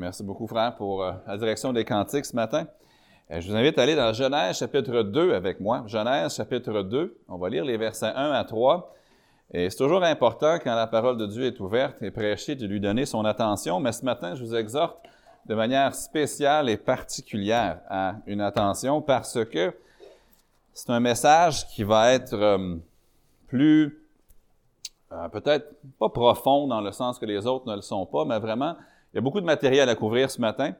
Merci beaucoup, frère, pour euh, la direction des cantiques ce matin. Euh, je vous invite à aller dans Genèse chapitre 2 avec moi. Genèse chapitre 2, on va lire les versets 1 à 3. Et c'est toujours important quand la parole de Dieu est ouverte et prêchée de lui donner son attention, mais ce matin, je vous exhorte de manière spéciale et particulière à une attention parce que c'est un message qui va être euh, plus peut-être pas profond dans le sens que les autres ne le sont pas, mais vraiment, il y a beaucoup de matériel à couvrir ce matin.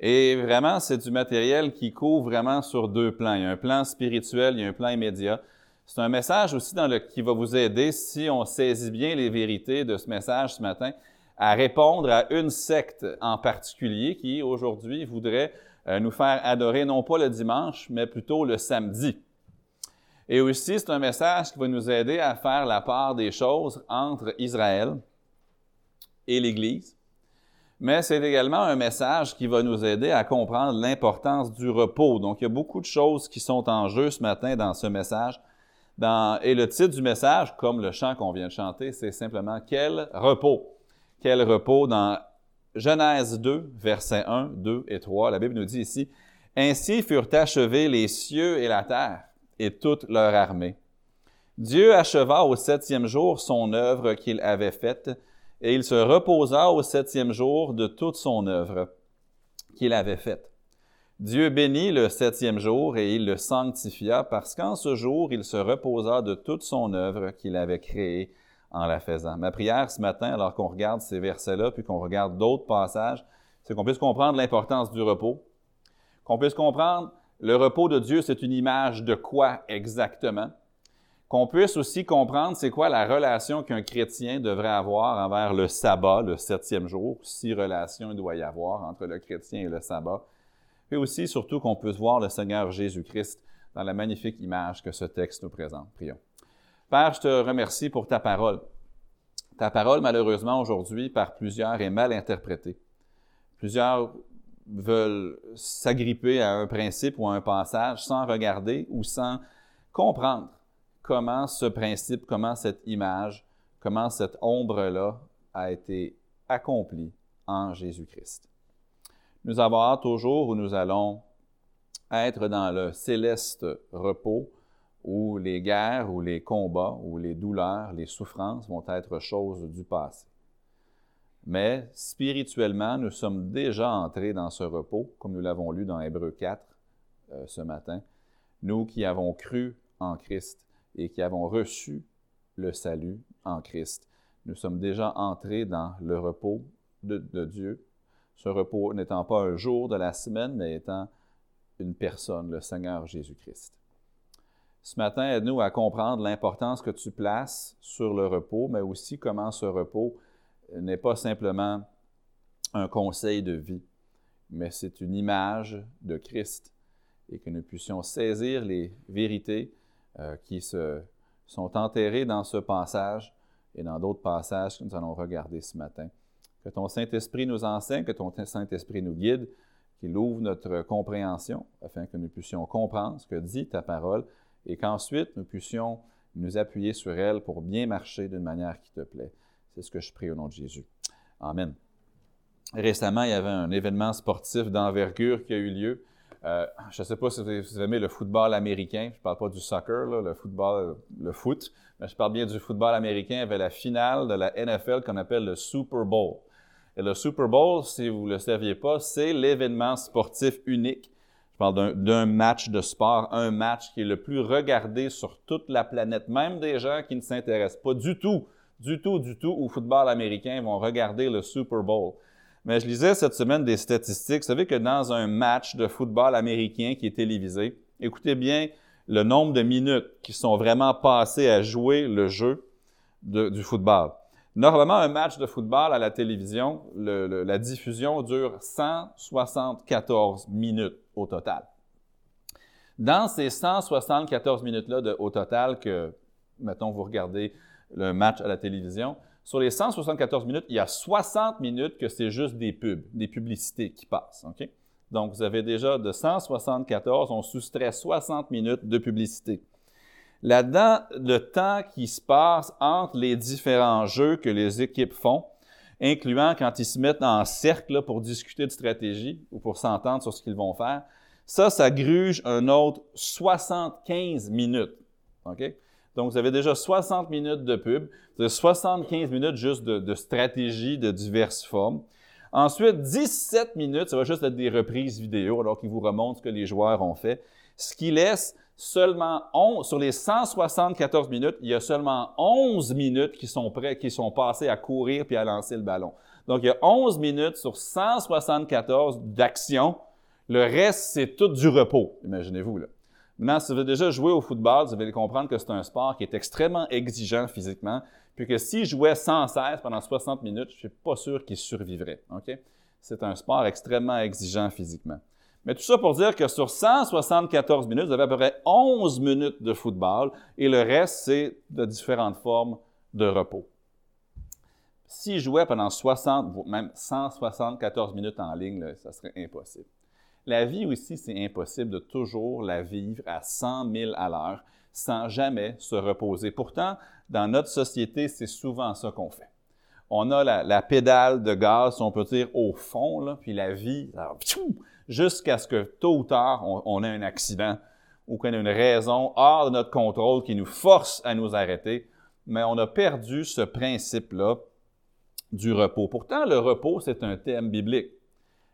Et vraiment, c'est du matériel qui couvre vraiment sur deux plans. Il y a un plan spirituel, il y a un plan immédiat. C'est un message aussi dans le, qui va vous aider, si on saisit bien les vérités de ce message ce matin, à répondre à une secte en particulier qui, aujourd'hui, voudrait euh, nous faire adorer non pas le dimanche, mais plutôt le samedi. Et aussi, c'est un message qui va nous aider à faire la part des choses entre Israël et l'Église. Mais c'est également un message qui va nous aider à comprendre l'importance du repos. Donc, il y a beaucoup de choses qui sont en jeu ce matin dans ce message. et le titre du message, comme le chant qu'on vient de chanter, c'est simplement Quel repos? Quel repos dans Genèse 2, versets 1, 2 et 3. La Bible nous dit ici, Ainsi furent achevés les cieux et la terre et toute leur armée. Dieu acheva au septième jour son œuvre qu'il avait faite, et il se reposa au septième jour de toute son œuvre qu'il avait faite. Dieu bénit le septième jour et il le sanctifia parce qu'en ce jour, il se reposa de toute son œuvre qu'il avait créée en la faisant. Ma prière ce matin, alors qu'on regarde ces versets-là, puis qu'on regarde d'autres passages, c'est qu'on puisse comprendre l'importance du repos, qu'on puisse comprendre le repos de Dieu, c'est une image de quoi exactement? Qu'on puisse aussi comprendre c'est quoi la relation qu'un chrétien devrait avoir envers le sabbat, le septième jour, si relation il doit y avoir entre le chrétien et le sabbat. Et aussi, surtout, qu'on puisse voir le Seigneur Jésus-Christ dans la magnifique image que ce texte nous présente. Prions. Père, je te remercie pour ta parole. Ta parole, malheureusement, aujourd'hui, par plusieurs, est mal interprétée. Plusieurs veulent s'agripper à un principe ou à un passage sans regarder ou sans comprendre comment ce principe, comment cette image, comment cette ombre-là a été accomplie en Jésus-Christ. Nous avons hâte au jour où nous allons être dans le céleste repos où les guerres, où les combats, où les douleurs, les souffrances vont être choses du passé. Mais spirituellement, nous sommes déjà entrés dans ce repos, comme nous l'avons lu dans Hébreu 4 euh, ce matin. Nous qui avons cru en Christ et qui avons reçu le salut en Christ, nous sommes déjà entrés dans le repos de, Dieu. Ce repos n'étant pas un jour de la semaine, mais étant une personne, le Seigneur Jésus-Christ. Ce matin, aide-nous à comprendre l'importance que tu places sur le repos, mais aussi comment ce repos n'est pas simplement un conseil de vie, mais c'est une image de Christ et que nous puissions saisir les vérités euh, qui se, sont enterrées dans ce passage et dans d'autres passages que nous allons regarder ce matin. Que ton Saint-Esprit nous enseigne, que ton Saint-Esprit nous guide, qu'il ouvre notre compréhension afin que nous puissions comprendre ce que dit ta parole et qu'ensuite nous puissions nous appuyer sur elle pour bien marcher d'une manière qui te plaît. C'est ce que je prie au nom de Jésus. Amen. Récemment, il y avait un événement sportif d'envergure qui a eu lieu. Euh, je ne sais pas si vous aimez le football américain. Je ne parle pas du soccer, le football, le foot, mais je parle bien du football américain. Avait la finale de la NFL qu'on appelle le Super Bowl. Et le Super Bowl, si vous ne le saviez pas, c'est l'événement sportif unique. Je parle d'un match de sport, un match qui est le plus regardé sur toute la planète, même des gens qui ne s'intéressent pas du tout du tout, du tout au football américain vont regarder le Super Bowl. Mais je lisais cette semaine des statistiques. Vous savez que dans un match de football américain qui est télévisé, écoutez bien le nombre de minutes qui sont vraiment passées à jouer le jeu du football. Normalement, un match de football à la télévision, la diffusion dure 174 minutes au total. Dans ces 174 minutes-là au total que, mettons, vous regardez le match à la télévision. Sur les 174 minutes, il y a 60 minutes que c'est juste des pubs, des publicités qui passent. Donc, vous avez déjà de 174, on soustrait 60 minutes de publicité. Là-dedans, le temps qui se passe entre les différents jeux que les équipes font, incluant quand ils se mettent en cercle pour discuter de stratégie ou pour s'entendre sur ce qu'ils vont faire. Ça, ça gruge un autre 75 minutes. Donc, vous avez déjà 60 minutes de pub, vous avez 75 minutes juste de, stratégie de diverses formes. Ensuite, 17 minutes, ça va juste être des reprises vidéo, alors qu'ils vous remontent ce que les joueurs ont fait. Ce qui laisse seulement 11, sur les 174 minutes, il y a seulement 11 minutes qui sont prêts, qui sont passées à courir puis à lancer le ballon. Donc, il y a 11 minutes sur 174 d'action. Le reste, c'est tout du repos, imaginez-vous. Maintenant, si vous avez déjà joué au football, vous allez comprendre que c'est un sport qui est extrêmement exigeant physiquement, puis que s'il jouait sans cesse pendant 60 minutes, je ne suis pas sûr qu'il survivrait. C'est un sport extrêmement exigeant physiquement. Mais tout ça pour dire que sur 174 minutes, vous avez à peu près 11 minutes de football et le reste, c'est de différentes formes de repos. S'il jouait pendant 60, même 174 minutes en ligne, ça serait impossible. La vie aussi, c'est impossible de toujours la vivre à 100 000 à l'heure sans jamais se reposer. Pourtant, dans notre société, c'est souvent ça qu'on fait. On a la, pédale de gaz, on peut dire, au fond, puis la vie, jusqu'à ce que tôt ou tard, on, ait un accident ou qu'on ait une raison hors de notre contrôle qui nous force à nous arrêter. Mais on a perdu ce principe-là du repos. Pourtant, le repos, c'est un thème biblique.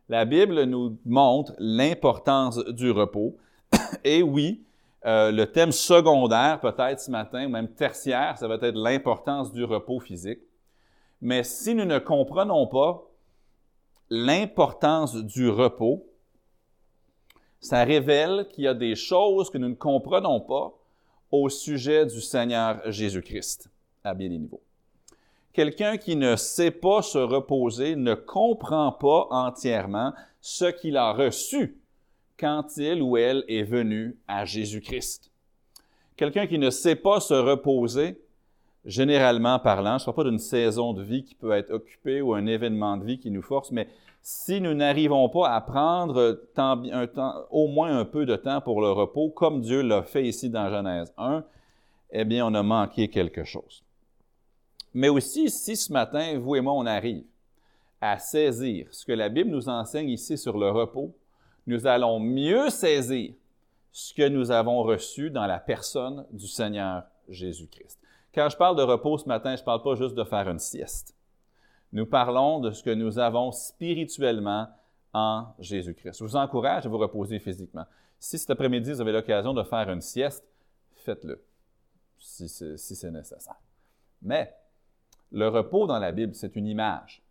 La Bible nous montre l'importance du repos. Et oui, euh, le thème secondaire, peut-être ce matin, ou même tertiaire, ça va être l'importance du repos physique. Mais si nous ne comprenons pas l'importance du repos, ça révèle qu'il y a des choses que nous ne comprenons pas au sujet du Seigneur Jésus-Christ, à bien des niveaux. Quelqu'un qui ne sait pas se reposer ne comprend pas entièrement ce qu'il a reçu quand il ou elle est venu à Jésus-Christ. Quelqu'un qui ne sait pas se reposer, généralement parlant, je ne parle pas d'une saison de vie qui peut être occupée ou un événement de vie qui nous force, mais si nous n'arrivons pas à prendre au moins un peu de temps pour le repos, comme Dieu l'a fait ici dans Genèse 1, eh bien, on a manqué quelque chose. Mais aussi, si ce matin, vous et moi, on arrive à saisir ce que la Bible nous enseigne ici sur le repos, nous allons mieux saisir ce que nous avons reçu dans la personne du Seigneur Jésus-Christ. Quand je parle de repos ce matin, je ne parle pas juste de faire une sieste. Nous parlons de ce que nous avons spirituellement en Jésus-Christ. Je vous encourage à vous reposer physiquement. Si cet après-midi, vous avez l'occasion de faire une sieste, faites-le, si c'est nécessaire. Mais le repos dans la Bible, c'est une image,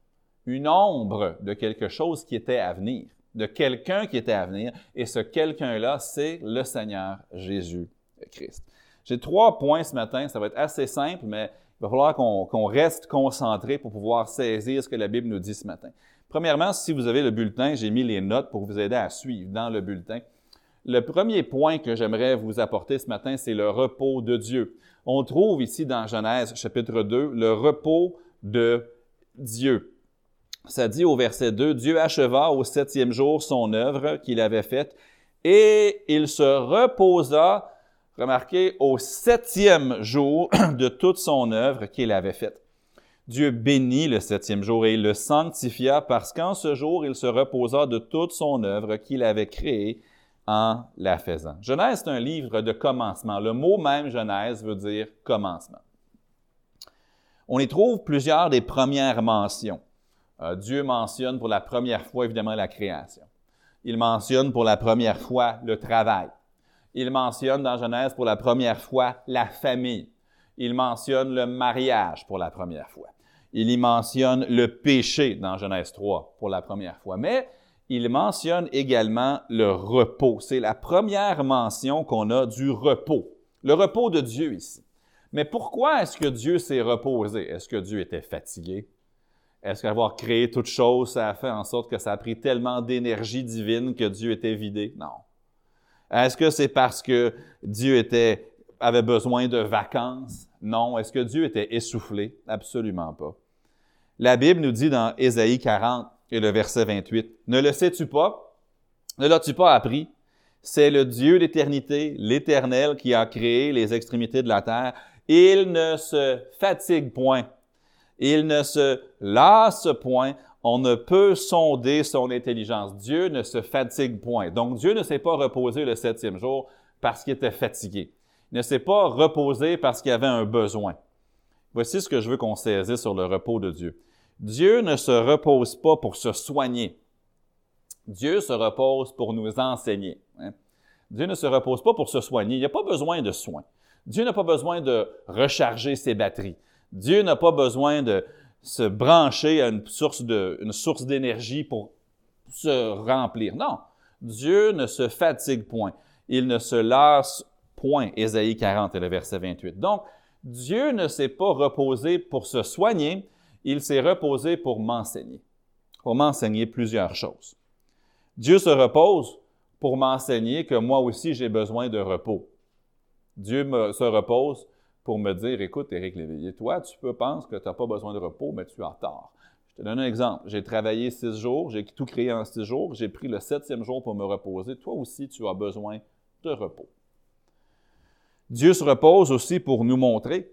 une ombre de quelque chose qui était à venir, de quelqu'un qui était à venir, et ce quelqu'un-là, c'est le Seigneur Jésus-Christ. J'ai trois points ce matin, ça va être assez simple, mais il va falloir qu'on reste concentré pour pouvoir saisir ce que la Bible nous dit ce matin. Premièrement, si vous avez le bulletin, j'ai mis les notes pour vous aider à suivre dans le bulletin. Le premier point que j'aimerais vous apporter ce matin, c'est le repos de Dieu on trouve ici dans Genèse chapitre 2 le repos de Dieu. Ça dit au verset 2, Dieu acheva au septième jour son œuvre qu'il avait faite et il se reposa, remarquez, au septième jour de toute son œuvre qu'il avait faite. Dieu bénit le septième jour et il le sanctifia parce qu'en ce jour, il se reposa de toute son œuvre qu'il avait créée en la faisant. Genèse, c'est un livre de commencement. Le mot même Genèse veut dire commencement. On y trouve plusieurs des premières mentions. Euh, Dieu mentionne pour la première fois évidemment la création. Il mentionne pour la première fois le travail. Il mentionne dans Genèse pour la première fois la famille. Il mentionne le mariage pour la première fois. Il y mentionne le péché dans Genèse 3 pour la première fois. Mais il mentionne également le repos. C'est la première mention qu'on a du repos. Le repos de Dieu ici. Mais pourquoi est-ce que Dieu s'est reposé? Est-ce que Dieu était fatigué? Est-ce qu'avoir créé toute chose, ça a fait en sorte que ça a pris tellement d'énergie divine que Dieu était vidé? Non. Est-ce que c'est parce que Dieu avait besoin de vacances? Non. Est-ce que Dieu était essoufflé? Absolument pas. La Bible nous dit dans Ésaïe 40, et le verset 28. Ne le sais-tu pas? Ne l'as-tu pas appris? C'est le Dieu d'éternité, l'Éternel, qui a créé les extrémités de la terre. Il ne se fatigue point Il ne se lasse point. On ne peut sonder son intelligence. Dieu ne se fatigue point. Donc Dieu ne s'est pas reposé le septième jour parce qu'il était fatigué. Il ne s'est pas reposé parce qu'il avait un besoin. Voici ce que je veux qu'on saisisse sur le repos de Dieu. Dieu ne se repose pas pour se soigner. Dieu se repose pour nous enseigner. Hein. Dieu ne se repose pas pour se soigner. Il n'y a pas besoin de soins. Dieu n'a pas besoin de recharger ses batteries. Dieu n'a pas besoin de se brancher à une source, d'énergie pour se remplir. Non, Dieu ne se fatigue point. Il ne se lasse point. Ésaïe 40 et le verset 28. Donc, Dieu ne s'est pas reposé pour se soigner, il s'est reposé pour m'enseigner, pour m'enseigner plusieurs choses. Dieu se repose pour m'enseigner que moi aussi j'ai besoin de repos. Dieu se repose pour me dire, écoute, Éric Léveillé, toi, tu peux penser que tu n'as pas besoin de repos, mais tu as tort. Je te donne un exemple. J'ai travaillé six jours, j'ai tout créé en six jours, j'ai pris le septième jour pour me reposer. Toi aussi, tu as besoin de repos. Dieu se repose aussi pour nous montrer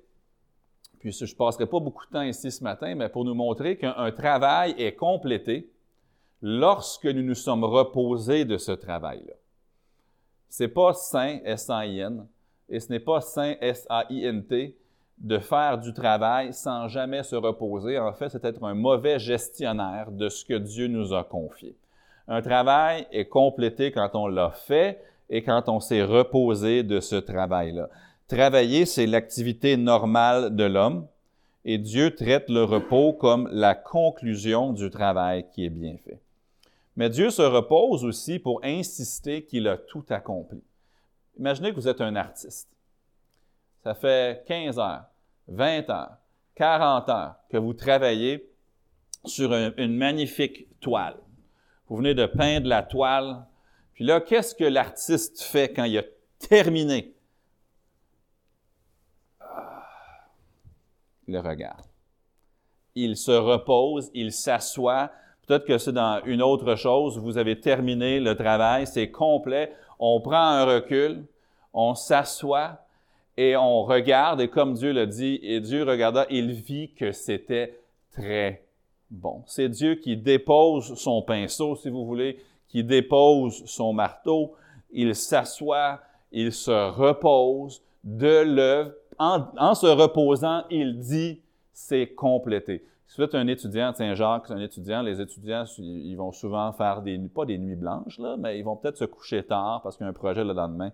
puis je ne passerai pas beaucoup de temps ici ce matin, mais pour nous montrer qu'un travail est complété lorsque nous nous sommes reposés de ce travail-là. Ce n'est pas sain, S-A-I-N, et ce n'est pas sain, S-A-I-N-T, de faire du travail sans jamais se reposer. En fait, c'est être un mauvais gestionnaire de ce que Dieu nous a confié. Un travail est complété quand on l'a fait et quand on s'est reposé de ce travail-là. Travailler, c'est l'activité normale de l'homme et Dieu traite le repos comme la conclusion du travail qui est bien fait. Mais Dieu se repose aussi pour insister qu'il a tout accompli. Imaginez que vous êtes un artiste. Ça fait 15 heures, 20 heures, 40 heures que vous travaillez sur une magnifique toile. Vous venez de peindre la toile. Puis là, qu'est-ce que l'artiste fait quand il a terminé? Le regarde. Il se repose, il s'assoit. Peut-être que c'est dans une autre chose, vous avez terminé le travail, c'est complet. On prend un recul, on s'assoit et on regarde, et comme Dieu le dit, et Dieu regarda, il vit que c'était très bon. C'est Dieu qui dépose son pinceau, si vous voulez, qui dépose son marteau, il s'assoit, il se repose de l'œuvre en, se reposant, il dit, c'est complété. Si vous êtes un étudiant de Saint-Jacques, un étudiant, les étudiants, ils vont souvent faire des, pas des nuits blanches, mais ils vont peut-être se coucher tard parce qu'il y a un projet le lendemain.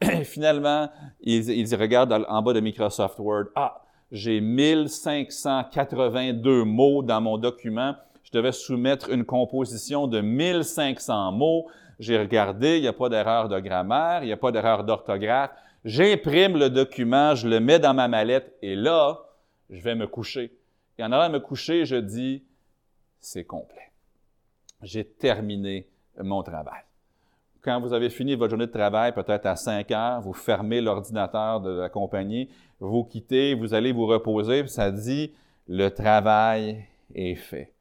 Et finalement, ils, ils regardent en bas de Microsoft Word, ah, j'ai 1582 mots dans mon document. Je devais soumettre une composition de 1500 mots. J'ai regardé, il n'y a pas d'erreur de grammaire, il n'y a pas d'erreur d'orthographe. J'imprime le document, je le mets dans ma mallette et là, je vais me coucher. Et en allant me coucher, je dis, c'est complet. J'ai terminé mon travail. Quand vous avez fini votre journée de travail, peut-être à 5 heures, vous fermez l'ordinateur de la compagnie, vous quittez, vous allez vous reposer, ça dit, le travail est fait.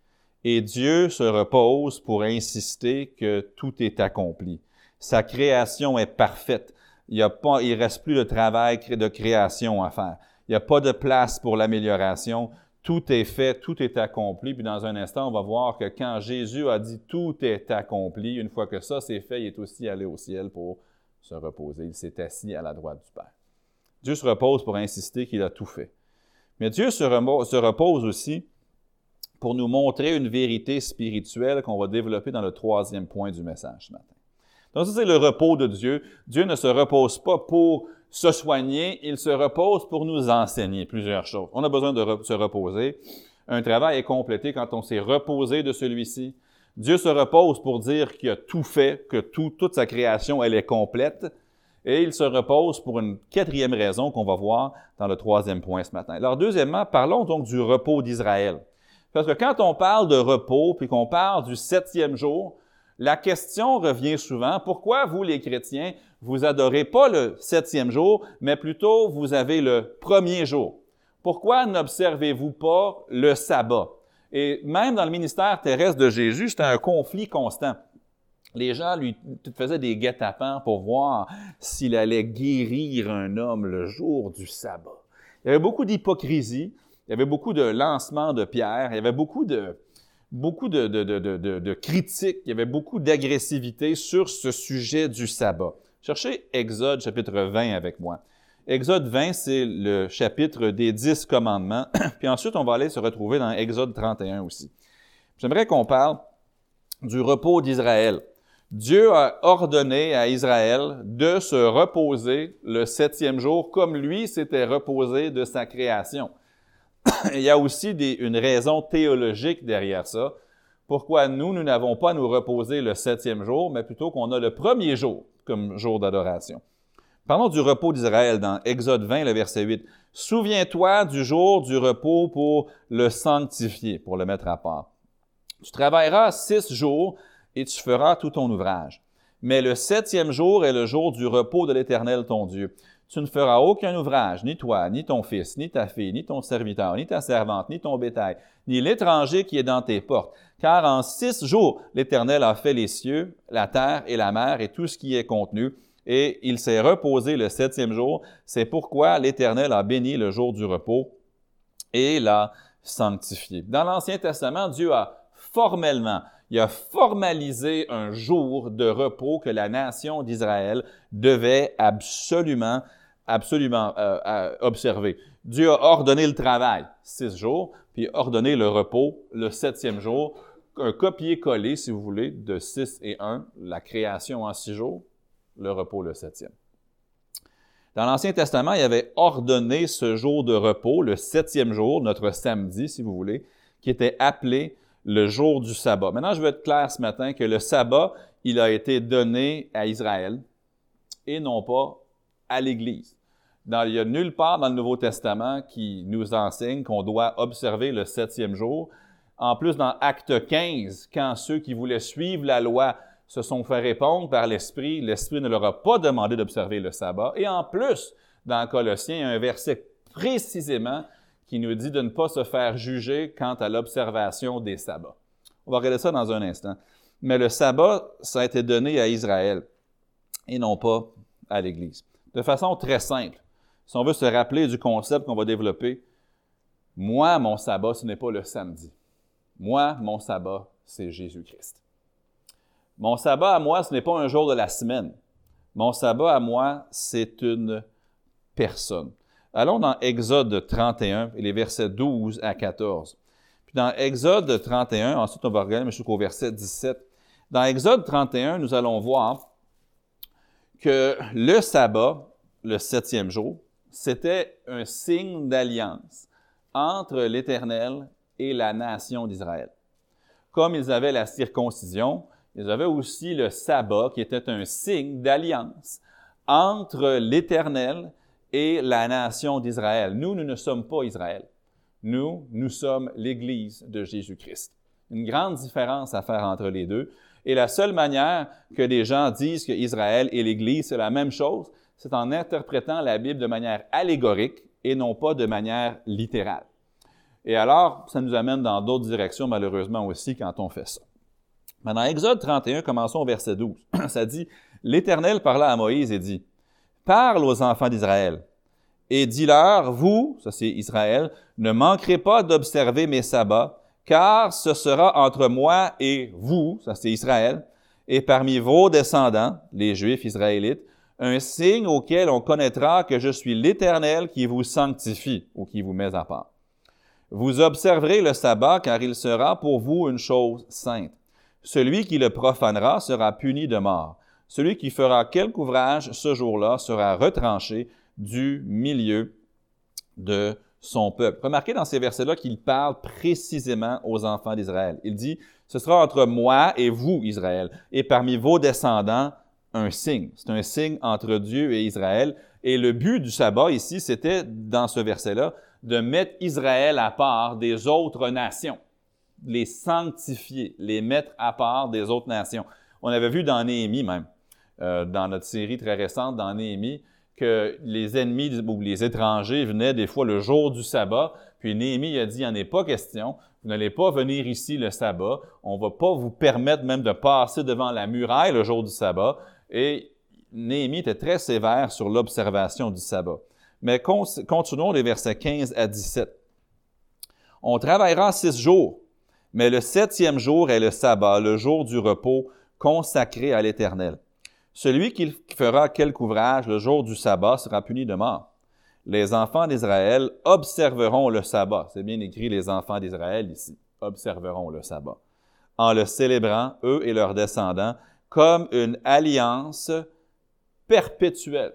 Et Dieu se repose pour insister que tout est accompli. Sa création est parfaite il ne reste plus de travail de création à faire. Il n'y a pas de place pour l'amélioration. Tout est fait, tout est accompli. Puis dans un instant, on va voir que quand Jésus a dit tout est accompli, une fois que ça c'est fait, il est aussi allé au ciel pour se reposer. Il s'est assis à la droite du Père. Dieu se repose pour insister qu'il a tout fait. Mais Dieu se repose aussi pour nous montrer une vérité spirituelle qu'on va développer dans le troisième point du message ce matin. Donc ça, c'est le repos de Dieu. Dieu ne se repose pas pour se soigner, il se repose pour nous enseigner plusieurs choses. On a besoin de se reposer. Un travail est complété quand on s'est reposé de celui-ci. Dieu se repose pour dire qu'il a tout fait, que tout, toute sa création, elle est complète. Et il se repose pour une quatrième raison qu'on va voir dans le troisième point ce matin. Alors, deuxièmement, parlons donc du repos d'Israël. Parce que quand on parle de repos, puis qu'on parle du septième jour, la question revient souvent, pourquoi vous les chrétiens, vous adorez pas le septième jour, mais plutôt vous avez le premier jour? Pourquoi n'observez-vous pas le sabbat? Et même dans le ministère terrestre de Jésus, c'était un conflit constant. Les gens lui faisaient des guet-apens pour voir s'il allait guérir un homme le jour du sabbat. Il y avait beaucoup d'hypocrisie, il y avait beaucoup de lancements de pierres, il y avait beaucoup de, beaucoup de, critiques, il y avait beaucoup d'agressivité sur ce sujet du sabbat. Cherchez Exode chapitre 20 avec moi. Exode 20, c'est le chapitre des dix commandements. Puis ensuite, on va aller se retrouver dans Exode 31 aussi. J'aimerais qu'on parle du repos d'Israël. Dieu a ordonné à Israël de se reposer le septième jour comme lui s'était reposé de sa création. Il y a aussi une raison théologique derrière ça. Pourquoi nous, nous n'avons pas à nous reposer le septième jour, mais plutôt qu'on a le premier jour comme jour d'adoration. Parlons du repos d'Israël dans Exode 20, le verset 8. Souviens-toi du jour du repos pour le sanctifier, pour le mettre à part. Tu travailleras six jours et tu feras tout ton ouvrage. Mais le septième jour est le jour du repos de l'Éternel ton Dieu. Tu ne feras aucun ouvrage, ni toi, ni ton fils, ni ta fille, ni ton serviteur, ni ta servante, ni ton bétail, ni l'étranger qui est dans tes portes. Car en six jours, l'Éternel a fait les cieux, la terre et la mer et tout ce qui est contenu, et il s'est reposé le septième jour. C'est pourquoi l'Éternel a béni le jour du repos et l'a sanctifié. Dans l'Ancien Testament, Dieu a formellement, il a formalisé un jour de repos que la nation d'Israël devait absolument, absolument euh, observer. Dieu a ordonné le travail, six jours, puis ordonné le repos, le septième jour, un copier-coller, si vous voulez, de six et un, la création en six jours, le repos le septième. Dans l'Ancien Testament, il avait ordonné ce jour de repos, le septième jour, notre samedi, si vous voulez, qui était appelé le jour du sabbat. Maintenant, je veux être clair ce matin que le sabbat, il a été donné à Israël et non pas à l'Église. Il n'y a nulle part dans le Nouveau Testament qui nous enseigne qu'on doit observer le septième jour. En plus, dans Acte 15, quand ceux qui voulaient suivre la loi se sont fait répondre par l'Esprit, l'Esprit ne leur a pas demandé d'observer le sabbat. Et en plus, dans Colossiens, il y a un verset précisément qui nous dit de ne pas se faire juger quant à l'observation des sabbats. On va regarder ça dans un instant. Mais le sabbat, ça a été donné à Israël et non pas à l'Église. De façon très simple, si on veut se rappeler du concept qu'on va développer, moi, mon sabbat, ce n'est pas le samedi. Moi, mon sabbat, c'est Jésus-Christ. Mon sabbat à moi, ce n'est pas un jour de la semaine. Mon sabbat à moi, c'est une personne. Allons dans Exode 31, les versets 12 à 14. Puis dans Exode 31, ensuite on va regarder jusqu'au verset 17. Dans Exode 31, nous allons voir que le sabbat, le septième jour, c'était un signe d'alliance entre l'Éternel et la nation d'Israël. Comme ils avaient la circoncision, ils avaient aussi le sabbat qui était un signe d'alliance entre l'Éternel et la nation d'Israël. Nous, nous ne sommes pas Israël. Nous, nous sommes l'Église de Jésus-Christ. Une grande différence à faire entre les deux. Et la seule manière que les gens disent que Israël et l'Église, c'est la même chose, c'est en interprétant la Bible de manière allégorique et non pas de manière littérale. Et alors, ça nous amène dans d'autres directions, malheureusement aussi, quand on fait ça. Maintenant, Exode 31, commençons au verset 12. Ça dit, L'Éternel parla à Moïse et dit, Parle aux enfants d'Israël et dis-leur, vous, ça c'est Israël, ne manquerez pas d'observer mes sabbats, car ce sera entre moi et vous, ça c'est Israël, et parmi vos descendants, les Juifs israélites, un signe auquel on connaîtra que je suis l'Éternel qui vous sanctifie ou qui vous met à part. Vous observerez le sabbat car il sera pour vous une chose sainte. Celui qui le profanera sera puni de mort. Celui qui fera quelque ouvrage ce jour-là sera retranché du milieu de son peuple. Remarquez dans ces versets-là qu'il parle précisément aux enfants d'Israël. Il dit, ce sera entre moi et vous, Israël, et parmi vos descendants, un signe. C'est un signe entre Dieu et Israël. Et le but du sabbat ici, c'était, dans ce verset-là, de mettre Israël à part des autres nations, les sanctifier, les mettre à part des autres nations. On avait vu dans Néhémie même. Euh, dans notre série très récente, dans Néhémie, que les ennemis ou les étrangers venaient des fois le jour du sabbat, puis Néhémie a dit, il n'y en est pas question, vous n'allez pas venir ici le sabbat, on ne va pas vous permettre même de passer devant la muraille le jour du sabbat. Et Néhémie était très sévère sur l'observation du sabbat. Mais continuons les versets 15 à 17. On travaillera six jours, mais le septième jour est le sabbat, le jour du repos consacré à l'Éternel. Celui qui fera quelque ouvrage le jour du sabbat sera puni de mort. Les enfants d'Israël observeront le sabbat. C'est bien écrit les enfants d'Israël ici, observeront le sabbat, en le célébrant, eux et leurs descendants, comme une alliance perpétuelle.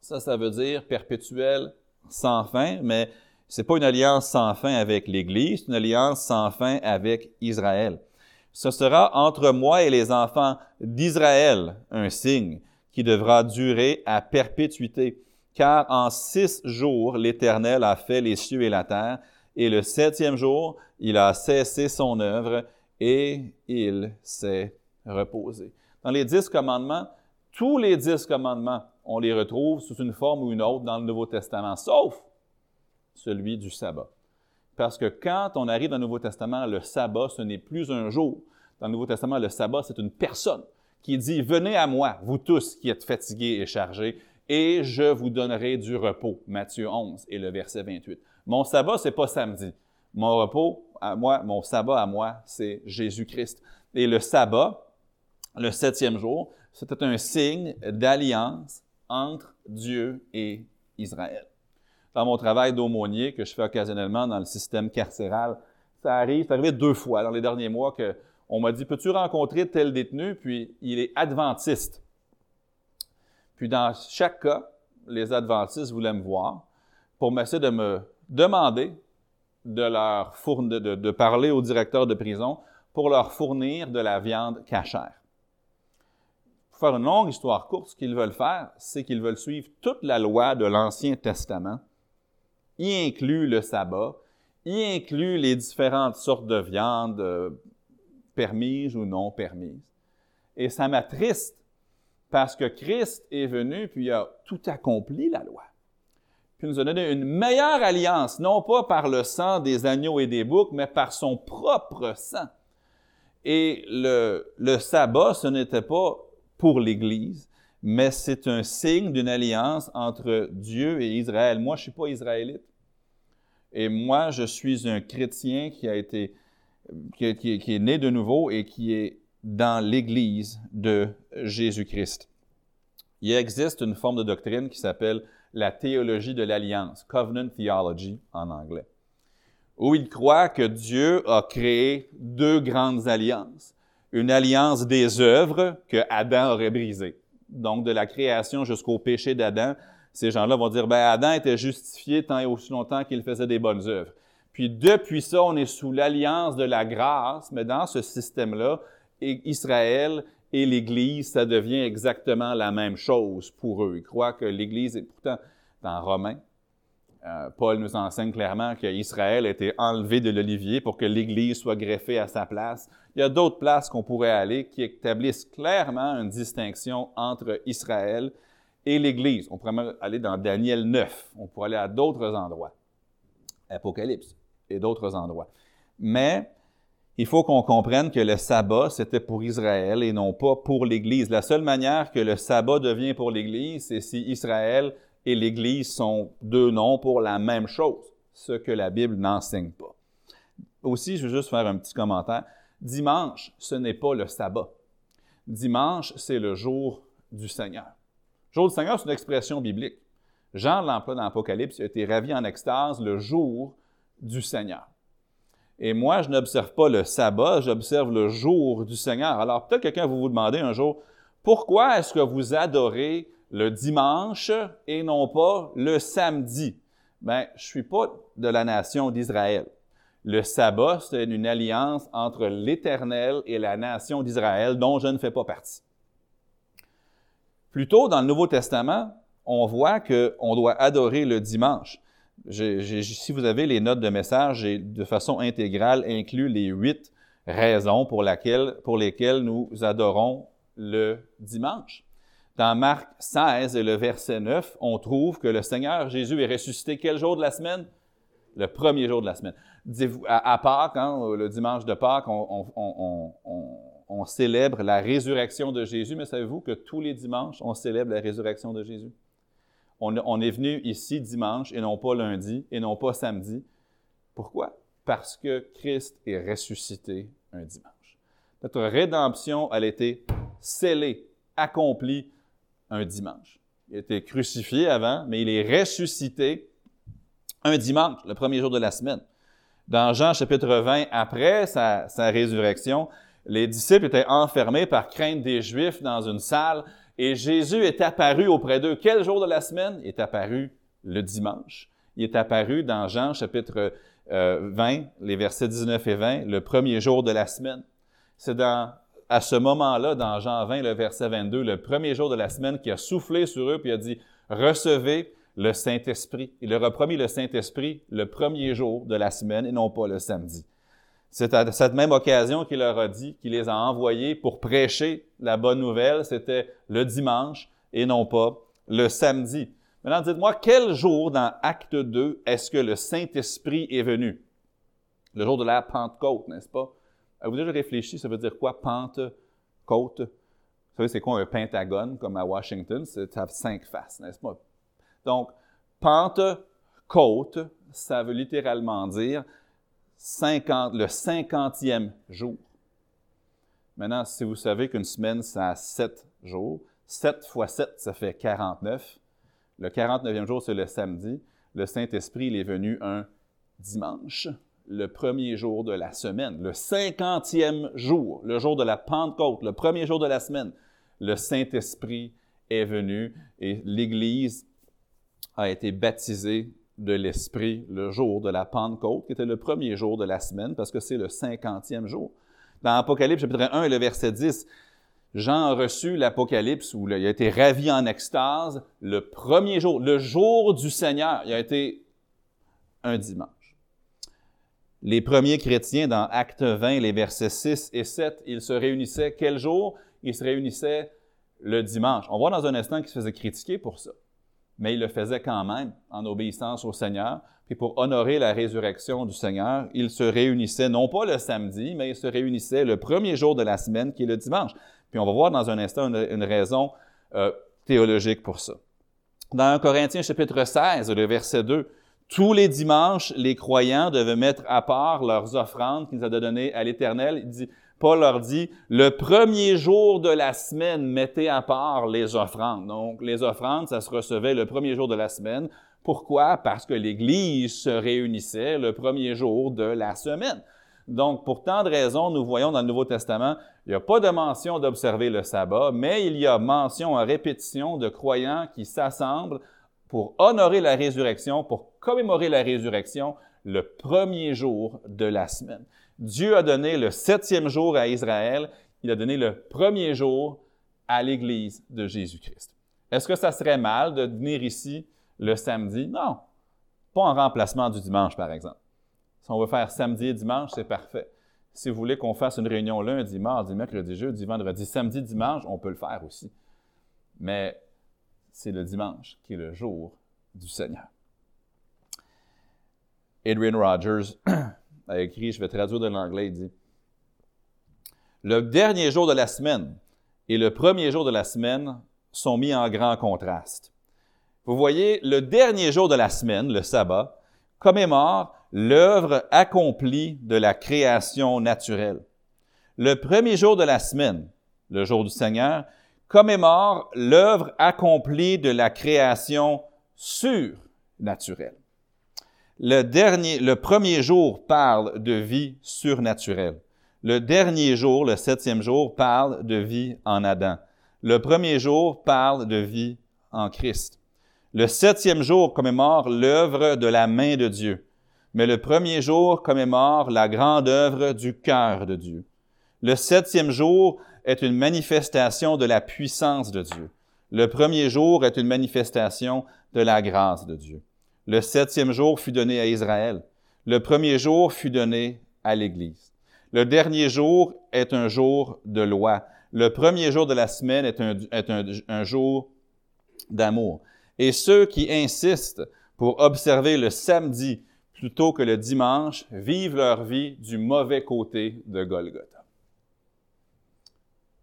Ça, ça veut dire perpétuelle sans fin, mais c'est pas une alliance sans fin avec l'Église, c'est une alliance sans fin avec Israël. Ce sera entre moi et les enfants d'Israël un signe qui devra durer à perpétuité, car en six jours l'Éternel a fait les cieux et la terre, et le septième jour il a cessé son œuvre et il s'est reposé. Dans les dix commandements, tous les dix commandements, on les retrouve sous une forme ou une autre dans le Nouveau Testament, sauf celui du sabbat. Parce que quand on arrive dans le Nouveau Testament, le sabbat, ce n'est plus un jour. Dans le Nouveau Testament, le sabbat, c'est une personne qui dit, venez à moi, vous tous qui êtes fatigués et chargés, et je vous donnerai du repos. Matthieu 11 et le verset 28. Mon sabbat, c'est pas samedi. Mon repos, à moi, mon sabbat à moi, c'est Jésus-Christ. Et le sabbat, le septième jour, c'était un signe d'alliance entre Dieu et Israël dans mon travail d'aumônier que je fais occasionnellement dans le système carcéral, ça arrive, c'est arrivé deux fois dans les derniers mois qu'on m'a dit Peux-tu rencontrer tel détenu? Puis il est adventiste. Puis dans chaque cas, les adventistes voulaient me voir pour m'essayer de me demander de leur de, parler au directeur de prison pour leur fournir de la viande cachère. Pour faire une longue histoire courte, ce qu'ils veulent faire, c'est qu'ils veulent suivre toute la loi de l'Ancien Testament y inclut le sabbat, y inclut les différentes sortes de viande euh, permises ou non permises. Et ça m'attriste parce que Christ est venu puis il a tout accompli la loi. Puis il nous a donné une meilleure alliance, non pas par le sang des agneaux et des boucs, mais par son propre sang. Et le, le sabbat, ce n'était pas pour l'Église, mais c'est un signe d'une alliance entre Dieu et Israël. Moi, je ne suis pas israélite. Et moi, je suis un chrétien qui a été, qui, est né de nouveau et qui est dans l'Église de Jésus-Christ. Il existe une forme de doctrine qui s'appelle la théologie de l'alliance, Covenant Theology en anglais, où il croit que Dieu a créé deux grandes alliances. Une alliance des œuvres que Adam aurait brisées. Donc, de la création jusqu'au péché d'Adam, ces gens-là vont dire, ben Adam était justifié tant et aussi longtemps qu'il faisait des bonnes œuvres. Puis depuis ça, on est sous l'alliance de la grâce, mais dans ce système-là, Israël et l'Église, ça devient exactement la même chose pour eux. Ils croient que l'Église, est pourtant dans Romains, euh, Paul nous enseigne clairement qu'Israël a été enlevé de l'olivier pour que l'Église soit greffée à sa place. Il y a d'autres places qu'on pourrait aller qui établissent clairement une distinction entre Israël et l'Église. On pourrait aller dans Daniel 9. On pourrait aller à d'autres endroits. Apocalypse et d'autres endroits. Mais il faut qu'on comprenne que le sabbat, c'était pour Israël et non pas pour l'Église. La seule manière que le sabbat devient pour l'Église, c'est si Israël et l'Église sont deux noms pour la même chose, ce que la Bible n'enseigne pas. Aussi, je veux juste faire un petit commentaire. Dimanche, ce n'est pas le sabbat. Dimanche, c'est le jour du Seigneur. Jour du Seigneur, c'est une expression biblique. Jean l'emploie dans l'Apocalypse, il a été ravi en extase le jour du Seigneur. Et moi, je n'observe pas le sabbat, j'observe le jour du Seigneur. Alors, peut-être quelqu'un va vous demander un jour, pourquoi est-ce que vous adorez le dimanche et non pas le samedi? Bien, je suis pas de la nation d'Israël. Le sabbat, c'est une alliance entre l'Éternel et la nation d'Israël dont je ne fais pas partie. Plus tôt dans le Nouveau Testament, on voit qu'on doit adorer le dimanche. si vous avez les notes de message, j'ai de façon intégrale inclus les huit raisons pour lesquelles nous adorons le dimanche. Dans Marc 16 et le verset 9, on trouve que le Seigneur Jésus est ressuscité quel jour de la semaine? Le premier jour de la semaine. À, Pâques, hein, le dimanche de Pâques, on on célèbre la résurrection de Jésus, mais savez-vous que tous les dimanches, on célèbre la résurrection de Jésus? On, est venu ici dimanche et non pas lundi et non pas samedi Pourquoi? Parce que Christ est ressuscité un dimanche. Notre rédemption, elle a été scellée, accomplie un dimanche. Il a été crucifié avant, mais il est ressuscité un dimanche, le premier jour de la semaine. Dans Jean chapitre 20, après sa, résurrection, les disciples étaient enfermés par crainte des Juifs dans une salle et Jésus est apparu auprès d'eux. Quel jour de la semaine? Il est apparu le dimanche. Il est apparu dans Jean chapitre 20, euh, les versets 19 et 20, le premier jour de la semaine. C'est dans, à ce moment-là, dans Jean 20, le verset 22, le premier jour de la semaine, qui a soufflé sur eux, puis a dit, recevez le Saint-Esprit. Il leur a promis le Saint-Esprit le premier jour de la semaine et non pas le samedi. C'est à cette même occasion qu'il leur a dit qu'il les a envoyés pour prêcher la bonne nouvelle. C'était le dimanche et non pas le samedi. Maintenant, dites-moi, quel jour dans Acte 2 est-ce que le Saint-Esprit est venu? Le jour de la Pentecôte, n'est-ce pas? Avez-vous déjà réfléchi, ça veut dire quoi, Pentecôte? Vous savez, c'est quoi un pentagone, comme à Washington? Ça a cinq faces, n'est-ce pas? Donc, Pentecôte, ça veut littéralement dire 50, le cinquantième jour. Maintenant, si vous savez qu'une semaine, ça a sept jours, 7 fois 7, ça fait 49. Le 49e jour, c'est le samedi. Le Saint-Esprit, il est venu un dimanche, le premier jour de la semaine, le cinquantième jour, le jour de la Pentecôte, le premier jour de la semaine. Le Saint-Esprit est venu et l'Église a été baptisé de l'Esprit le jour de la Pentecôte, qui était le premier jour de la semaine, parce que c'est le cinquantième jour. Dans Apocalypse chapitre 1 et le verset 10, Jean a reçu l'Apocalypse où il a été ravi en extase le premier jour, le jour du Seigneur. Il a été un dimanche. Les premiers chrétiens dans Acte 20, les versets 6 et 7, ils se réunissaient quel jour? Ils se réunissaient le dimanche. On voit dans un instant qu'ils se faisaient critiquer pour ça mais il le faisait quand même en obéissance au Seigneur. Puis pour honorer la résurrection du Seigneur, il se réunissait non pas le samedi, mais il se réunissait le premier jour de la semaine, qui est le dimanche. Puis on va voir dans un instant une, raison euh, théologique pour ça. Dans 1 Corinthiens chapitre 16, le verset 2, tous les dimanches, les croyants devaient mettre à part leurs offrandes qu'ils avaient données à l'Éternel. Paul leur dit, le premier jour de la semaine, mettez à part les offrandes. Donc, les offrandes, ça se recevait le premier jour de la semaine. Pourquoi? Parce que l'Église se réunissait le premier jour de la semaine. Donc, pour tant de raisons, nous voyons dans le Nouveau Testament, il n'y a pas de mention d'observer le sabbat, mais il y a mention en répétition de croyants qui s'assemblent pour honorer la résurrection, pour commémorer la résurrection le premier jour de la semaine. Dieu a donné le septième jour à Israël, il a donné le premier jour à l'Église de Jésus-Christ. Est-ce que ça serait mal de venir ici le samedi? Non. Pas en remplacement du dimanche, par exemple. Si on veut faire samedi et dimanche, c'est parfait. Si vous voulez qu'on fasse une réunion lundi, mardi, mercredi, jeudi, vendredi, samedi, dimanche, on peut le faire aussi. Mais c'est le dimanche qui est le jour du Seigneur. Adrian Rogers a écrit, je vais traduire de l'anglais, il dit Le dernier jour de la semaine et le premier jour de la semaine sont mis en grand contraste. Vous voyez, le dernier jour de la semaine, le sabbat, commémore l'œuvre accomplie de la création naturelle. Le premier jour de la semaine, le jour du Seigneur, commémore l'œuvre accomplie de la création surnaturelle. Le dernier, le premier jour parle de vie surnaturelle. Le dernier jour, le septième jour, parle de vie en Adam. Le premier jour parle de vie en Christ. Le septième jour commémore l'œuvre de la main de Dieu. Mais le premier jour commémore la grande œuvre du cœur de Dieu. Le septième jour est une manifestation de la puissance de Dieu. Le premier jour est une manifestation de la grâce de Dieu. Le septième jour fut donné à Israël. Le premier jour fut donné à l'Église. Le dernier jour est un jour de loi. Le premier jour de la semaine est un, est un, un jour d'amour. Et ceux qui insistent pour observer le samedi plutôt que le dimanche vivent leur vie du mauvais côté de Golgotha.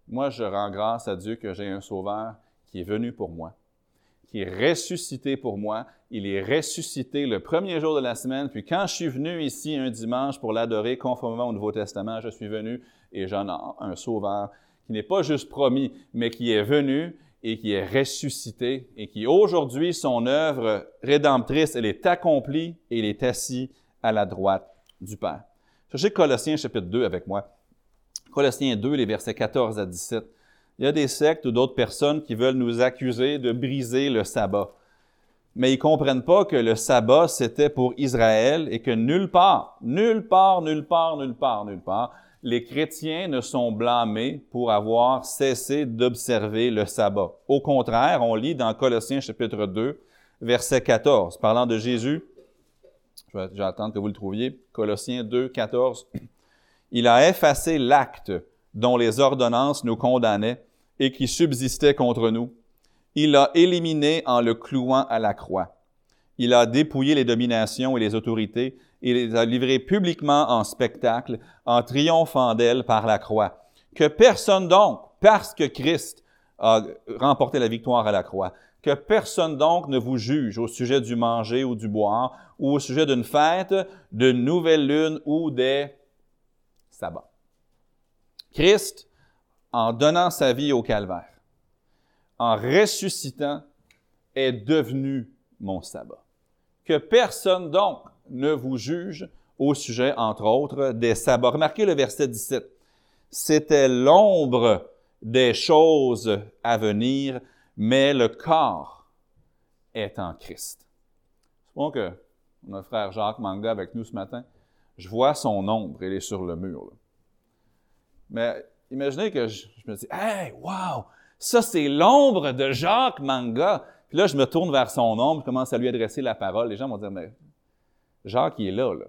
Moi, je rends grâce à Dieu que j'ai un sauveur qui est venu pour moi, qui est ressuscité pour moi. Il est ressuscité le premier jour de la semaine. Puis quand je suis venu ici un dimanche pour l'adorer conformément au Nouveau Testament, je suis venu et j'en ai un sauveur qui n'est pas juste promis, mais qui est venu et qui est ressuscité et qui aujourd'hui, son œuvre rédemptrice, elle est accomplie et il est assis à la droite du Père. Cherchez Colossiens chapitre 2 avec moi. Colossiens 2, les versets 14 à 17. Il y a des sectes ou d'autres personnes qui veulent nous accuser de briser le sabbat. Mais ils comprennent pas que le sabbat, c'était pour Israël et que nulle part, nulle part, nulle part, nulle part, nulle part, les chrétiens ne sont blâmés pour avoir cessé d'observer le sabbat. Au contraire, on lit dans Colossiens chapitre 2, verset 14, parlant de Jésus. Je vais, attendre que vous le trouviez. Colossiens 2, 14. Il a effacé l'acte dont les ordonnances nous condamnaient et qui subsistait contre nous. Il l'a éliminé en le clouant à la croix. Il a dépouillé les dominations et les autorités et les a livrées publiquement en spectacle, en triomphant d'elles par la croix. Que personne donc, parce que Christ a remporté la victoire à la croix, que personne donc ne vous juge au sujet du manger ou du boire, ou au sujet d'une fête, d'une nouvelle lune ou des sabbats. Christ, en donnant sa vie au calvaire, en ressuscitant, est devenu mon sabbat. Que personne donc ne vous juge au sujet, entre autres, des sabbats. Remarquez le verset 17. C'était l'ombre des choses à venir, mais le corps est en Christ. Supposons que notre frère Jacques Manga avec nous ce matin, je vois son ombre, il est sur le mur. Mais imaginez que je, me dis, hey, wow, ça c'est l'ombre de Jacques Manga. Puis là, je me tourne vers son ombre, je commence à lui adresser la parole. Les gens vont dire, mais Jacques, il est là, là.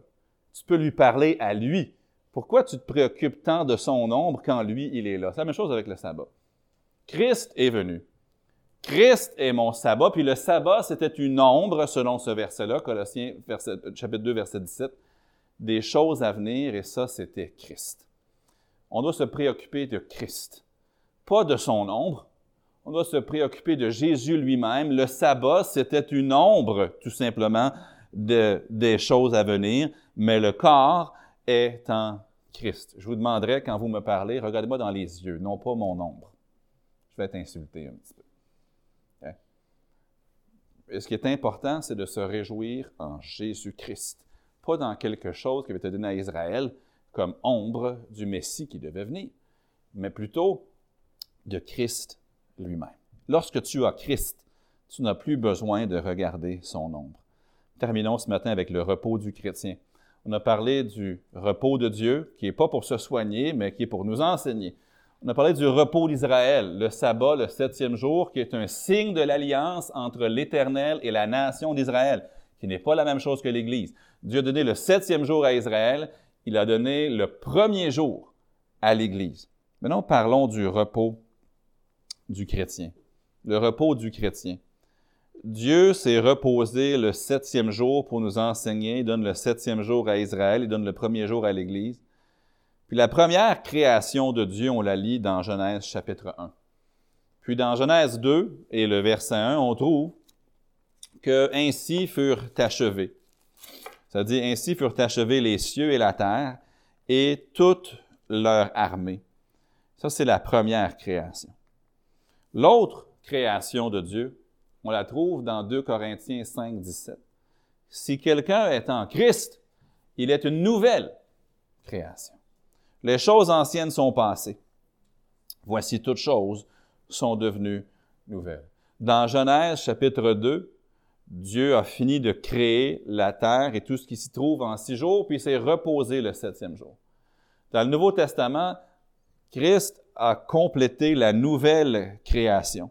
Tu peux lui parler à lui. Pourquoi tu te préoccupes tant de son ombre quand lui, il est là? C'est la même chose avec le sabbat. Christ est venu. Christ est mon sabbat, puis le sabbat, c'était une ombre, selon ce verset-là, Colossiens chapitre 2, verset 17, des choses à venir, et ça, c'était Christ on doit se préoccuper de Christ, pas de son ombre. On doit se préoccuper de Jésus lui-même. Le sabbat, c'était une ombre, tout simplement, de, des choses à venir, mais le corps est en Christ. Je vous demanderai, quand vous me parlez, regardez-moi dans les yeux, non pas mon ombre. Je vais t'insulter un petit peu. Hein? Et ce qui est important, c'est de se réjouir en Jésus-Christ, pas dans quelque chose qui avait été donné à Israël, comme ombre du Messie qui devait venir, mais plutôt de Christ lui-même. Lorsque tu as Christ, tu n'as plus besoin de regarder son ombre. Terminons ce matin avec le repos du chrétien. On a parlé du repos de Dieu, qui n'est pas pour se soigner, mais qui est pour nous enseigner. On a parlé du repos d'Israël, le sabbat, le septième jour, qui est un signe de l'alliance entre l'Éternel et la nation d'Israël, qui n'est pas la même chose que l'Église. Dieu a donné le septième jour à Israël il a donné le premier jour à l'Église. Maintenant, parlons du repos du chrétien. Le repos du chrétien. Dieu s'est reposé le septième jour pour nous enseigner. Il donne le septième jour à Israël, il donne le premier jour à l'Église. Puis la première création de Dieu, on la lit dans Genèse chapitre 1. Puis dans Genèse 2 et le verset 1, on trouve que ainsi furent achevés. Ça dit, ainsi furent achevés les cieux et la terre et toute leur armée. Ça, c'est la première création. L'autre création de Dieu, on la trouve dans 2 Corinthiens 5, 17. Si quelqu'un est en Christ, il est une nouvelle création. Les choses anciennes sont passées. Voici toutes choses sont devenues nouvelles. Dans Genèse chapitre 2, Dieu a fini de créer la terre et tout ce qui s'y trouve en six jours, puis il s'est reposé le septième jour. Dans le Nouveau Testament, Christ a complété la nouvelle création.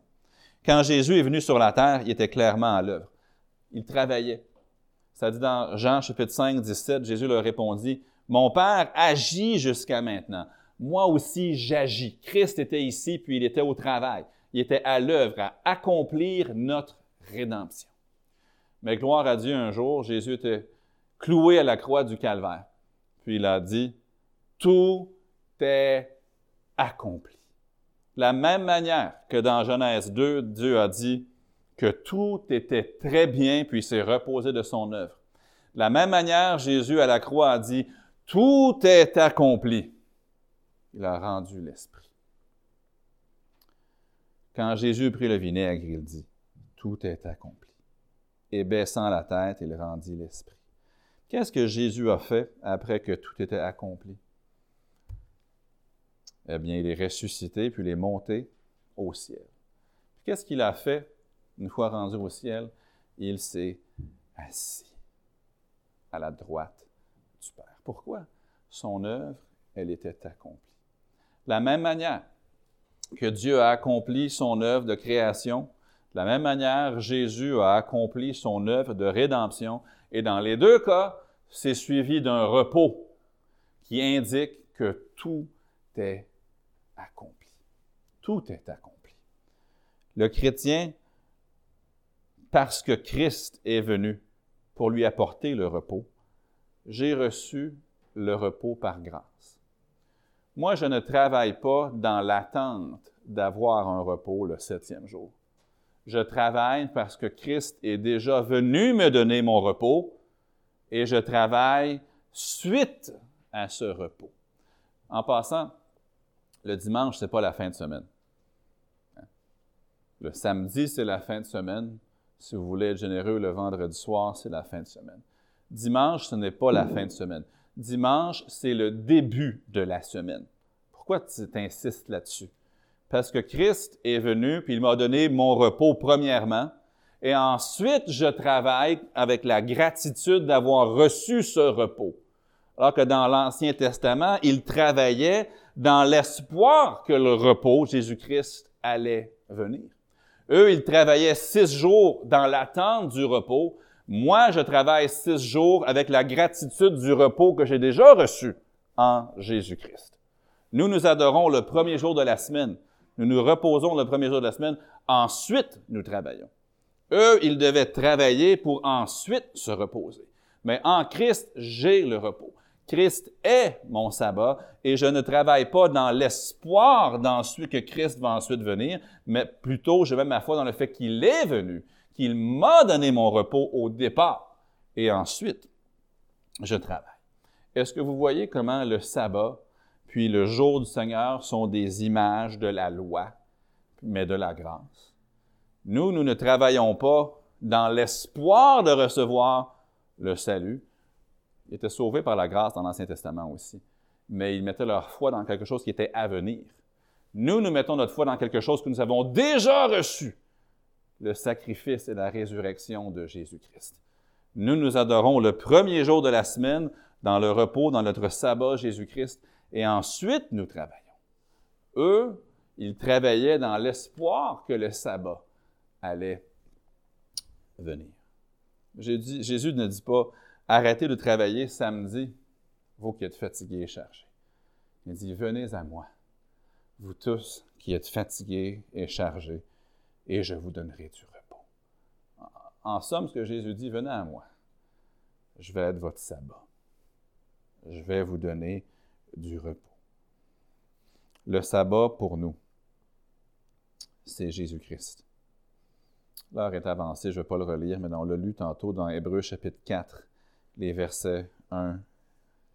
Quand Jésus est venu sur la terre, il était clairement à l'œuvre. Il travaillait. Ça dit dans Jean chapitre 5, 17, Jésus leur répondit, Mon Père agit jusqu'à maintenant. Moi aussi, j'agis. Christ était ici, puis il était au travail. Il était à l'œuvre, à accomplir notre rédemption. Mais gloire à Dieu, un jour, Jésus était cloué à la croix du calvaire. Puis il a dit, tout est accompli. La même manière que dans Genèse 2, Dieu a dit, que tout était très bien, puis s'est reposé de son œuvre. La même manière, Jésus à la croix a dit, tout est accompli. Il a rendu l'esprit. Quand Jésus prit le vinaigre, il dit, tout est accompli. Et baissant la tête, il rendit l'esprit. Qu'est-ce que Jésus a fait après que tout était accompli? Eh bien, il est ressuscité, puis il est monté au ciel. Qu'est-ce qu'il a fait une fois rendu au ciel? Il s'est assis à la droite du Père. Pourquoi? Son œuvre, elle était accomplie. De la même manière que Dieu a accompli son œuvre de création, de la même manière, Jésus a accompli son œuvre de rédemption. Et dans les deux cas, c'est suivi d'un repos qui indique que tout est accompli. Tout est accompli. Le chrétien, parce que Christ est venu pour lui apporter le repos, j'ai reçu le repos par grâce. Moi, je ne travaille pas dans l'attente d'avoir un repos le septième jour. Je travaille parce que Christ est déjà venu me donner mon repos et je travaille suite à ce repos. En passant, le dimanche, ce n'est pas la fin de semaine. Le samedi, c'est la fin de semaine. Si vous voulez être généreux, le vendredi soir, c'est la fin de semaine. Dimanche, ce n'est pas la fin de semaine. Dimanche, c'est le début de la semaine. Pourquoi tu insistes là-dessus? Parce que Christ est venu, puis il m'a donné mon repos premièrement, et ensuite je travaille avec la gratitude d'avoir reçu ce repos. Alors que dans l'Ancien Testament, il travaillait dans l'espoir que le repos, Jésus-Christ, allait venir. Eux, ils travaillaient six jours dans l'attente du repos. Moi, je travaille six jours avec la gratitude du repos que j'ai déjà reçu en Jésus-Christ. Nous nous adorons le premier jour de la semaine. Nous nous reposons le premier jour de la semaine. Ensuite, nous travaillons. Eux, ils devaient travailler pour ensuite se reposer. Mais en Christ, j'ai le repos. Christ est mon sabbat et je ne travaille pas dans l'espoir d'ensuite que Christ va ensuite venir, mais plutôt je mets ma foi dans le fait qu'il est venu, qu'il m'a donné mon repos au départ et ensuite je travaille. Est-ce que vous voyez comment le sabbat puis le jour du Seigneur sont des images de la loi, mais de la grâce? Nous, nous ne travaillons pas dans l'espoir de recevoir le salut, ils étaient sauvés par la grâce dans l'Ancien Testament aussi. Mais ils mettaient leur foi dans quelque chose qui était à venir. Nous, nous mettons notre foi dans quelque chose que nous avons déjà reçu, le sacrifice et la résurrection de Jésus-Christ. Nous nous adorons le premier jour de la semaine dans le repos, dans notre sabbat Jésus-Christ, et ensuite nous travaillons. Eux, ils travaillaient dans l'espoir que le sabbat allait venir. Jésus ne dit pas, Arrêtez de travailler samedi, vous qui êtes fatigués et chargés. Il dit, venez à moi, vous tous qui êtes fatigués et chargés, et je vous donnerai du repos. En somme, ce que Jésus dit, venez à moi. Je vais être votre sabbat. Je vais vous donner du repos. Le sabbat pour nous, c'est Jésus-Christ. L'heure est avancée, je ne vais pas le relire, mais on l'a lu tantôt dans Hébreu chapitre 4 les versets 1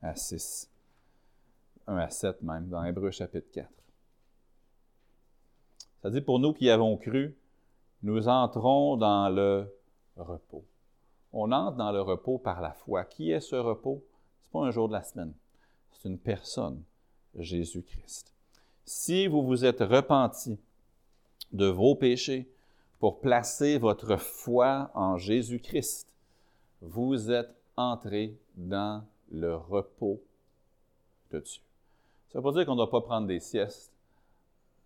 à 6, 1 à 7 même, dans Hébreu chapitre 4. Ça dit, pour nous qui avons cru, nous entrons dans le repos. On entre dans le repos par la foi. Qui est ce repos? Ce n'est pas un jour de la semaine. C'est une personne, Jésus-Christ. Si vous vous êtes repenti de vos péchés pour placer votre foi en Jésus-Christ, vous êtes entrer dans le repos de Dieu. Ça ne veut pas dire qu'on ne doit pas prendre des siestes.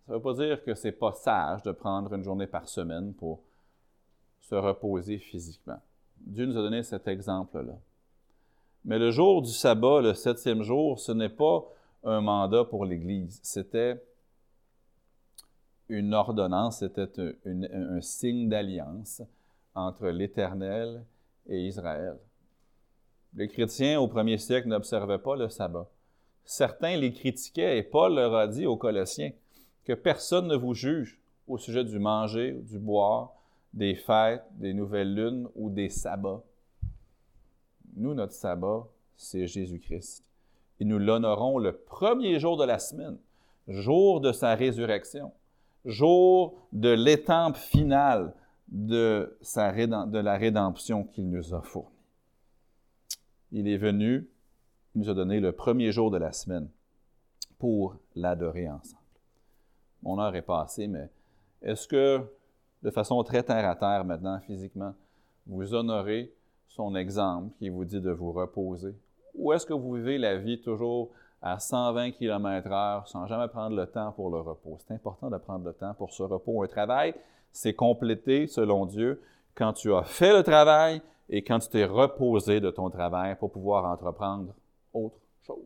Ça ne veut pas dire que ce n'est pas sage de prendre une journée par semaine pour se reposer physiquement. Dieu nous a donné cet exemple-là. Mais le jour du sabbat, le septième jour, ce n'est pas un mandat pour l'Église. C'était une ordonnance, c'était un, signe d'alliance entre l'Éternel et Israël. Les chrétiens au premier siècle n'observaient pas le sabbat. Certains les critiquaient et Paul leur a dit aux Colossiens que personne ne vous juge au sujet du manger, du boire, des fêtes, des nouvelles lunes ou des sabbats. Nous, notre sabbat, c'est Jésus-Christ. Et nous l'honorons le premier jour de la semaine, jour de sa résurrection, jour de l'étampe finale de, la rédemption qu'il nous a fournie. Il est venu, il nous a donné le premier jour de la semaine pour l'adorer ensemble. Mon heure est passée, mais est-ce que, de façon très terre à terre maintenant, physiquement, vous honorez son exemple qui vous dit de vous reposer? Ou est-ce que vous vivez la vie toujours à 120 km/h sans jamais prendre le temps pour le repos? C'est important de prendre le temps pour ce repos. Un travail, c'est complété, selon Dieu, quand tu as fait le travail et quand tu t'es reposé de ton travail pour pouvoir entreprendre autre chose.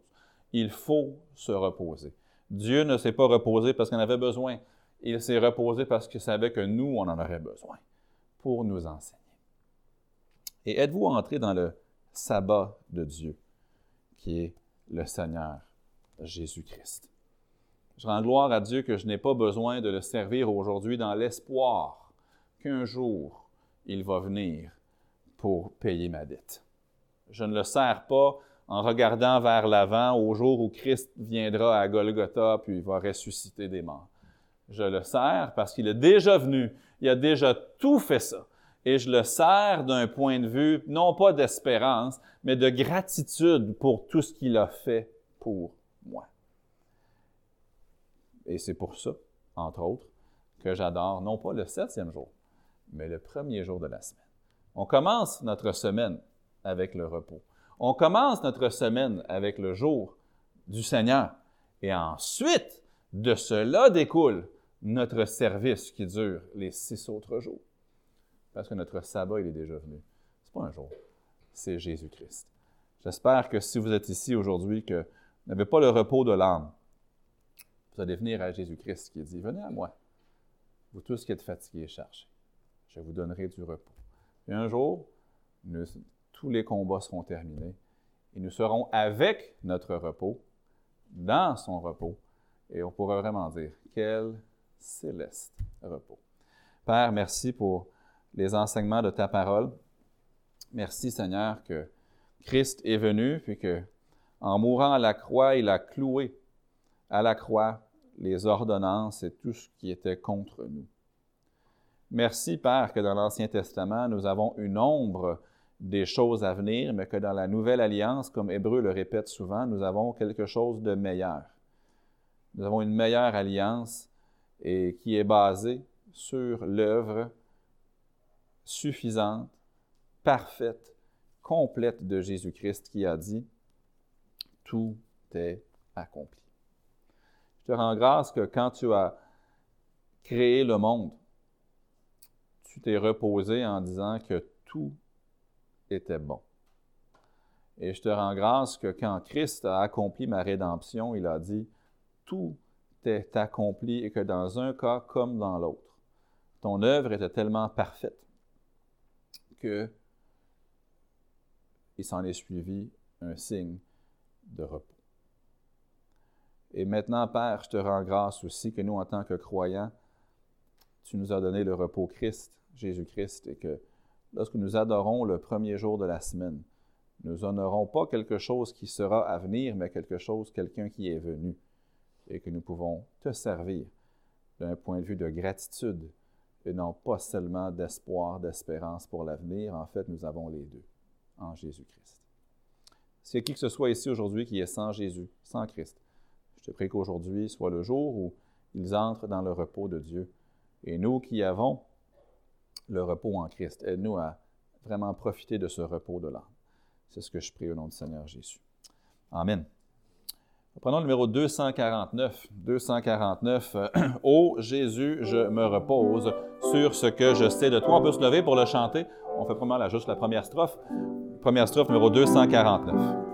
Il faut se reposer. Dieu ne s'est pas reposé parce qu'il en avait besoin. Il s'est reposé parce qu'il savait que nous, on en aurait besoin pour nous enseigner. Et êtes-vous entré dans le sabbat de Dieu, qui est le Seigneur Jésus-Christ? Je rends gloire à Dieu que je n'ai pas besoin de le servir aujourd'hui dans l'espoir qu'un jour il va venir pour payer ma dette. Je ne le sers pas en regardant vers l'avant au jour où Christ viendra à Golgotha puis il va ressusciter des morts. Je le sers parce qu'il est déjà venu, il a déjà tout fait ça. Et je le sers d'un point de vue, non pas d'espérance, mais de gratitude pour tout ce qu'il a fait pour moi. Et c'est pour ça, entre autres, que j'adore non pas le septième jour, mais le premier jour de la semaine. On commence notre semaine avec le repos. On commence notre semaine avec le jour du Seigneur. Et ensuite, de cela découle notre service qui dure les six autres jours. Parce que notre sabbat, il est déjà venu. Ce n'est pas un jour, c'est Jésus-Christ. J'espère que si vous êtes ici aujourd'hui, que vous n'avez pas le repos de l'âme, vous allez venir à Jésus-Christ qui dit, venez à moi, vous tous qui êtes fatigués et chargés, je vous donnerai du repos. Et un jour, tous les combats seront terminés et nous serons avec notre repos, dans son repos, et on pourra vraiment dire, quel céleste repos. Père, merci pour les enseignements de ta parole. Merci Seigneur que Christ est venu, puis que en mourant à la croix, il a cloué à la croix les ordonnances et tout ce qui était contre nous. Merci, Père, que dans l'Ancien Testament, nous avons une ombre des choses à venir, mais que dans la Nouvelle Alliance, comme Hébreu le répète souvent, nous avons quelque chose de meilleur. Nous avons une meilleure alliance et qui est basée sur l'œuvre suffisante, parfaite, complète de Jésus-Christ qui a dit, tout est accompli. Je te rends grâce que quand tu as créé le monde, tu t'es reposé en disant que tout était bon. Et je te rends grâce que quand Christ a accompli ma rédemption, il a dit, tout est accompli et que dans un cas comme dans l'autre, ton œuvre était tellement parfaite que il s'en est suivi un signe de repos. Et maintenant, Père, je te rends grâce aussi que nous, en tant que croyants, tu nous as donné le repos Christ, Jésus-Christ, et que lorsque nous adorons le premier jour de la semaine, nous honorons pas quelque chose qui sera à venir, mais quelque chose, quelqu'un qui est venu, et que nous pouvons te servir d'un point de vue de gratitude et non pas seulement d'espoir, d'espérance pour l'avenir. En fait, nous avons les deux en Jésus-Christ. A qui que ce soit ici aujourd'hui qui est sans Jésus, sans Christ, je te prie qu'aujourd'hui soit le jour où ils entrent dans le repos de Dieu. Et nous qui avons le repos en Christ. Aide-nous à vraiment profiter de ce repos de l'âme. C'est ce que je prie au nom du Seigneur Jésus. Amen. Prenons le numéro 249. 249. Ô Jésus, je me repose sur ce que je sais de toi. On peut se lever pour le chanter. On fait probablement juste la première strophe. Première strophe numéro 249.